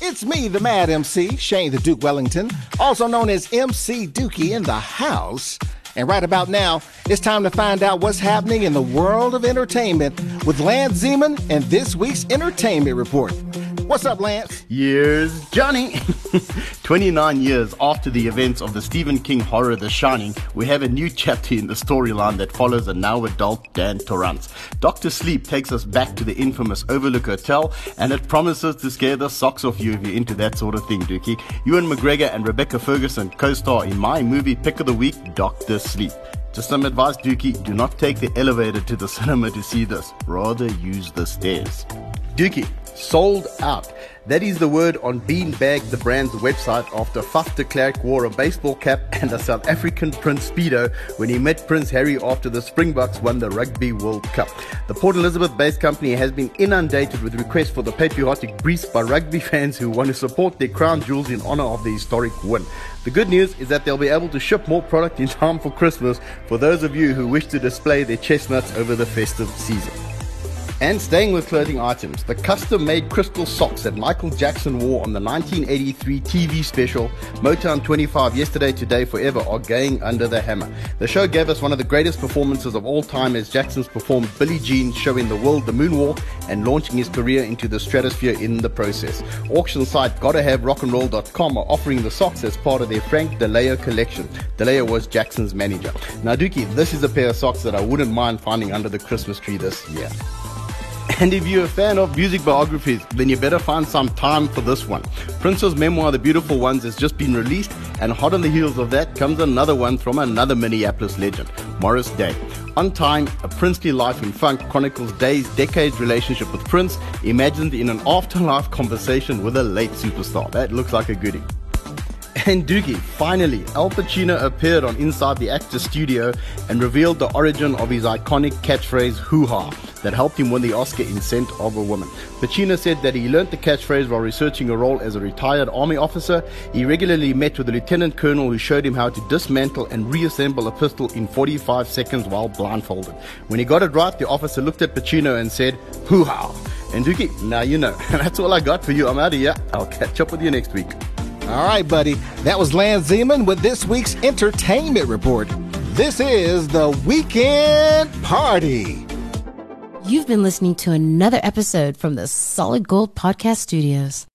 It's me, the Mad MC, Shane the Duke Wellington, also known as MC Dookie in the house. And right about now, it's time to find out what's happening in the world of entertainment with Lance Zeman and this week's Entertainment Report. What's up, Lance? Here's Johnny. 29 years after the events of the Stephen King horror The Shining, we have a new chapter in the storyline that follows a now adult Dan Torrance. Dr. Sleep takes us back to the infamous Overlook Hotel, and it promises to scare the socks off you if you're into that sort of thing, Dookie. Ewan McGregor and Rebecca Ferguson co-star in my movie pick of the week, Dr. Sleep. Just some advice, Dookie, do not take the elevator to the cinema to see this. Rather use the stairs. Dookie, sold out. That is the word on Beanbag, the brand's website, after Faf de Klerk wore a baseball cap and a South African Prince Speedo when he met Prince Harry after the Springboks won the Rugby World Cup. The Port Elizabeth based company has been inundated with requests for the patriotic briefs by rugby fans who want to support their crown jewels in honor of the historic win. The good news is that they'll be able to ship more product in time for Christmas for those of you who wish to display their chestnuts over the festive season. And staying with clothing items, the custom made crystal socks that Michael Jackson wore on the 1983 TV special Motown 25 Yesterday, Today, Forever are going under the hammer. The show gave us one of the greatest performances of all time as Jackson's performed Billie Jean, showing the world the moonwalk and launching his career into the stratosphere in the process. Auction site GottaHaveRockAndRoll.com are offering the socks as part of their Frank DiLeo collection. DiLeo was Jackson's manager. Now, Dookie, this is a pair of socks that I wouldn't mind finding under the Christmas tree this year. And if you're a fan of music biographies, then you better find some time for this one. Prince's memoir, The Beautiful Ones, has just been released, and hot on the heels of that comes another one from another Minneapolis legend, Morris Day. On Time, A Princely Life in Funk chronicles Day's decades relationship with Prince, imagined in an afterlife conversation with a late superstar. That looks like a goodie. Finally, Al Pacino appeared on Inside the Actor Studio and revealed the origin of his iconic catchphrase, hoo ha, that helped him win the Oscar in Scent of a Woman. Pacino said that he learned the catchphrase while researching a role as a retired army officer. He regularly met with a lieutenant colonel who showed him how to dismantle and reassemble a pistol in 45 seconds while blindfolded. When he got it right, the officer looked at Pacino and said, hoo ha. And Doogie, now you know. That's all I got for you. I'm out of here. I'll catch up with you next week. All right, buddy. That was Lance Zeman with this week's Entertainment Report. This is the Weekend Party. You've been listening to another episode from the Solid Gold Podcast Studios.